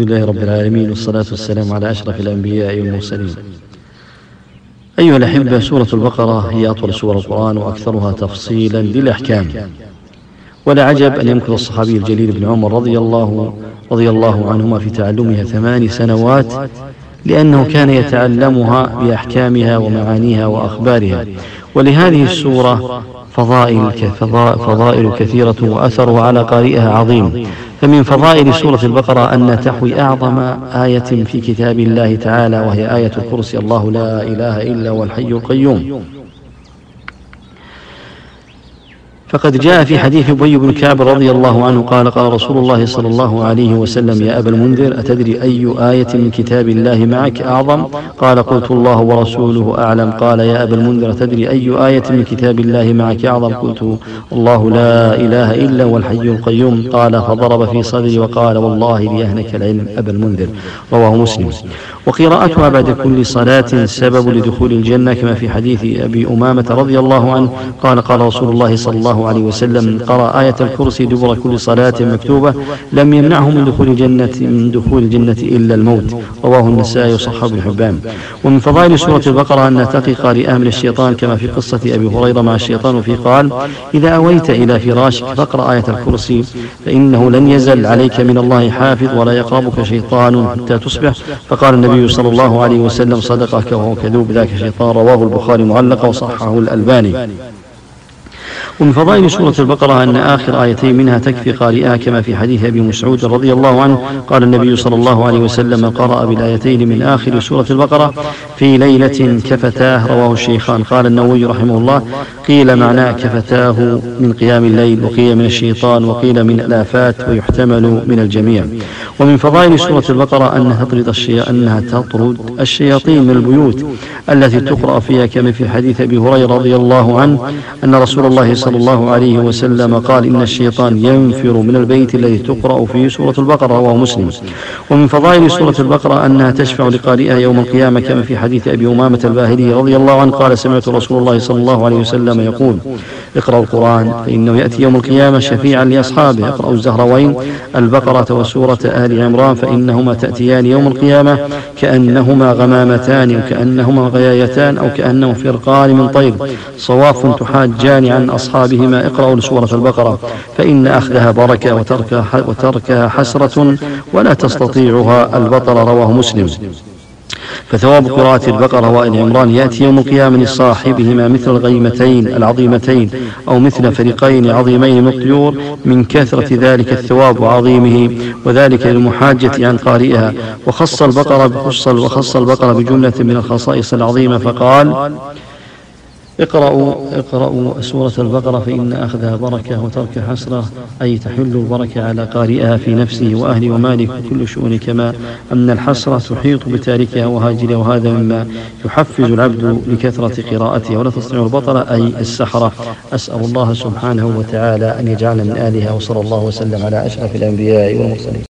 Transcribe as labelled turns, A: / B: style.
A: الحمد لله رب العالمين والصلاة والسلام على أشرف الأنبياء والمرسلين. أيها الأحبة سورة البقرة هي أطول سور القرآن وأكثرها تفصيلا للأحكام. ولا عجب أن يمكث الصحابي الجليل بن عمر رضي الله رضي الله عنهما في تعلمها ثمان سنوات لأنه كان يتعلمها بأحكامها ومعانيها وأخبارها. ولهذه السورة فضائل فضائل كثيرة وأثرها على قارئها عظيم. فمن فضائل سورة البقرة أن تحوي أعظم آية في كتاب الله تعالى وهي آية الكرسي. الله لا إله إلا هو الحي القيوم. فقد جاء في حديث أبي بن كعب رضي الله عنه قال قال رسول الله صلى الله عليه وسلم يا أبا المنذر أتدري أي آية من كتاب الله معك أعظم؟ قال قلت الله ورسوله أعلم. قال يا أبا المنذر أتدري أي آية من كتاب الله معك أعظم؟ قلت الله لا إله إلا هو الحي القيوم. قال فضرب في صدري وقال والله ليهنك العلم أبا المنذر. رواه مسلم. وقراءتها بعد كل صلاة سبب لدخول الجنة كما في حديث أبي أمامة رضي الله عنه قال قال رسول الله صلى الله عليه وسلم قرأ آية الكرسي دبر كل صلاة مكتوبة لم يمنعه من دخول الجنة من دخول الجنة إلا الموت. رواه النسائي وصححه ابن حبان. ومن فضائل سورة البقرة أن تقي قارئها من الشيطان كما في قصة أبي هريرة مع الشيطان وفي قال إذا أويت إلى فراشك فاقرأ آية الكرسي فإنه لن يزل عليك من الله حافظ ولا يقربك شيطان حتى تصبح. فقال النبي صلى الله عليه وسلم صدقك وهو كذوب ذاك شيطان. رواه البخاري معلقا وصححه الألباني. ومن فضائل سورة البقرة أن آخر آيتين منها تكفي قارئها كما في حديث أبي مسعود رضي الله عنه قال النبي صلى الله عليه وسلم قرأ بالآيتين من آخر سورة البقرة في ليلة كفتاه. رواه الشيخان. قال النووي رحمه الله قيل معناه كفتاه من قيام الليل وقيل من الشيطان وقيل من الآفات ويحتمل من الجميع. ومن فضائل سورة البقرة أنها تطرد أنها تطرد الشياطين من البيوت التي تقرأ فيها كما في حديث أبي هريرة رضي الله عنه أن رسول الله صلى الله عليه وسلم قال إن الشيطان ينفر من البيت الذي تقرأ فيه سورة البقرة رواه مسلم. ومن فضائل سورة البقرة أنها تشفع لقارئها يوم القيامة كما في حديث أبي أمامة الباهلي رضي الله عنه قال سمعت رسول الله صلى الله عليه وسلم يقول اقرأوا القرآن فإنه يأتي يوم القيامة شفيعا لأصحابه. اقرأوا الزهروين البقرة وسورة آل عمران فإنهما تأتيان يوم القيامة كأنهما غمامتان وكأنهما غيايتان أو كأنهما فرقان من طير. صواف تحاجان عن أصحابهما اقرأوا سورة البقرة. فإن أخذها بركة وتركها, وتركها حسرة ولا تستطيعها البطل رواه مسلم. فثواب قراءة البقرة وآل عمران يأتي يوم القيامة لصاحبهما مثل الغيمتين العظيمتين أو مثل فريقين عظيمين من الطيور من كثرة ذلك الثواب وعظيمه وذلك للمحاجة عن قارئها. وخص البقرة وخص البقرة بجملة من الخصائص العظيمة فقال اقرأوا اقرأوا سورة البقرة فإن أخذها بركة وترك حسرة أي تحل البركة على قارئها في نفسه وأهله وماله وكل شؤون كما أن الحسرة تحيط بتاركها وهاجرها وهذا مما يحفز العبد لكثرة قراءتها. ولا تستطيع البطلة أي السحرة. أسأل الله سبحانه وتعالى أن يجعلنا من آلها وصلى الله وسلم على أشرف الأنبياء والمرسلين.